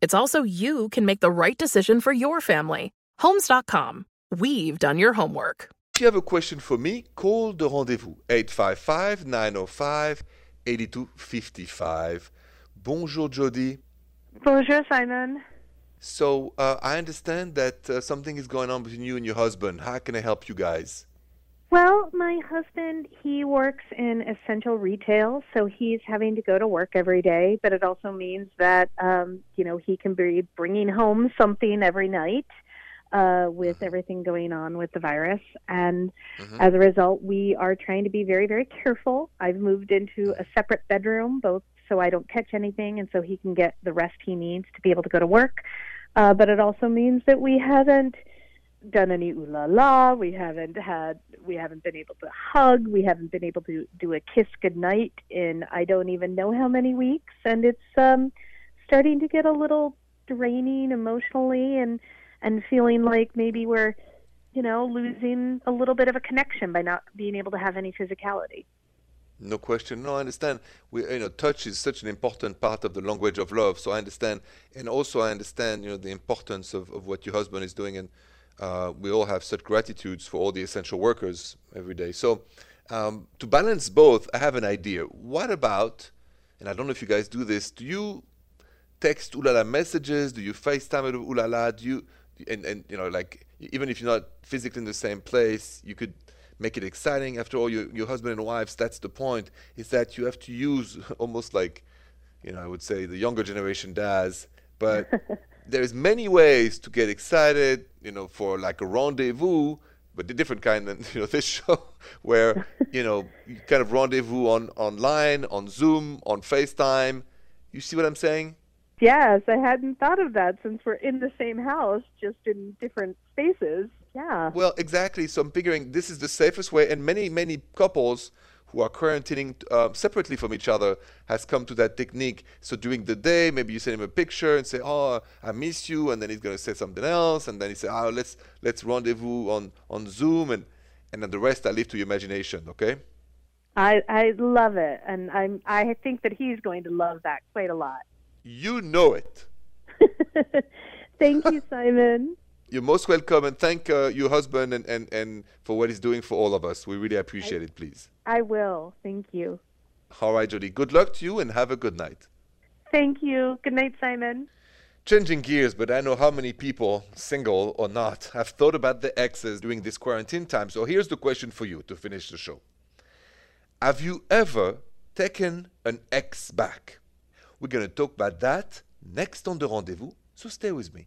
It's also you can make the right decision for your family. Homes.com. We've done your homework. If you have a question for me, call the rendezvous 855 905 8255. Bonjour, Jody. Bonjour, Simon. So, uh, I understand that uh, something is going on between you and your husband. How can I help you guys? Well, my husband, he works in essential retail, so he's having to go to work every day, but it also means that, um, you know, he can be bringing home something every night uh, with everything going on with the virus. And Mhm. as a result, we are trying to be very, very careful. I've moved into a separate bedroom, both so I don't catch anything and so he can get the rest he needs to be able to go to work. Uh, but it also means that we haven't done any ooh la la. We haven't had, we haven't been able to hug. We haven't been able to do a kiss goodnight in I don't even know how many weeks. And it's um, starting to get a little draining emotionally and, and feeling like maybe we're, you know, losing a little bit of a connection by not being able to have any physicality. No question. No, I understand. We, you know, touch is such an important part of the language of love. So I understand, and also I understand, you know, the importance of, of what your husband is doing, and uh, we all have such gratitudes for all the essential workers every day. So um, to balance both, I have an idea. What about, and I don't know if you guys do this. Do you text Ulala messages? Do you FaceTime with Ulala? Do you, and and you know, like even if you're not physically in the same place, you could make it exciting. After all, your your husband and wives. That's the point. Is that you have to use almost like, you know, I would say the younger generation does, but there's many ways to get excited. You know, for like a rendezvous, but a different kind than you know this show, where you know you kind of rendezvous on online, on Zoom, on FaceTime. You see what I'm saying? Yes, I hadn't thought of that since we're in the same house, just in different spaces. Yeah. Well, exactly. So I'm figuring this is the safest way, and many, many couples who are quarantining uh, separately from each other has come to that technique. So during the day, maybe you send him a picture and say, "Oh, I miss you," and then he's going to say something else, and then he say, "Oh, let's let's rendezvous on on Zoom," and and then the rest I leave to your imagination. Okay. I I love it, and I'm I think that he's going to love that quite a lot. You know it. Thank you, Simon. You're most welcome, and thank uh, your husband and, and, and for what he's doing for all of us. We really appreciate it, please. I will. Thank you. All right, Jody. Good luck to you, and have a good night. Thank you. Good night, Simon. Changing gears, but I know how many people, single or not, have thought about the exes during this quarantine time. So here's the question for you to finish the show Have you ever taken an ex back? We're going to talk about that next on the rendezvous, so stay with me.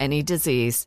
any disease.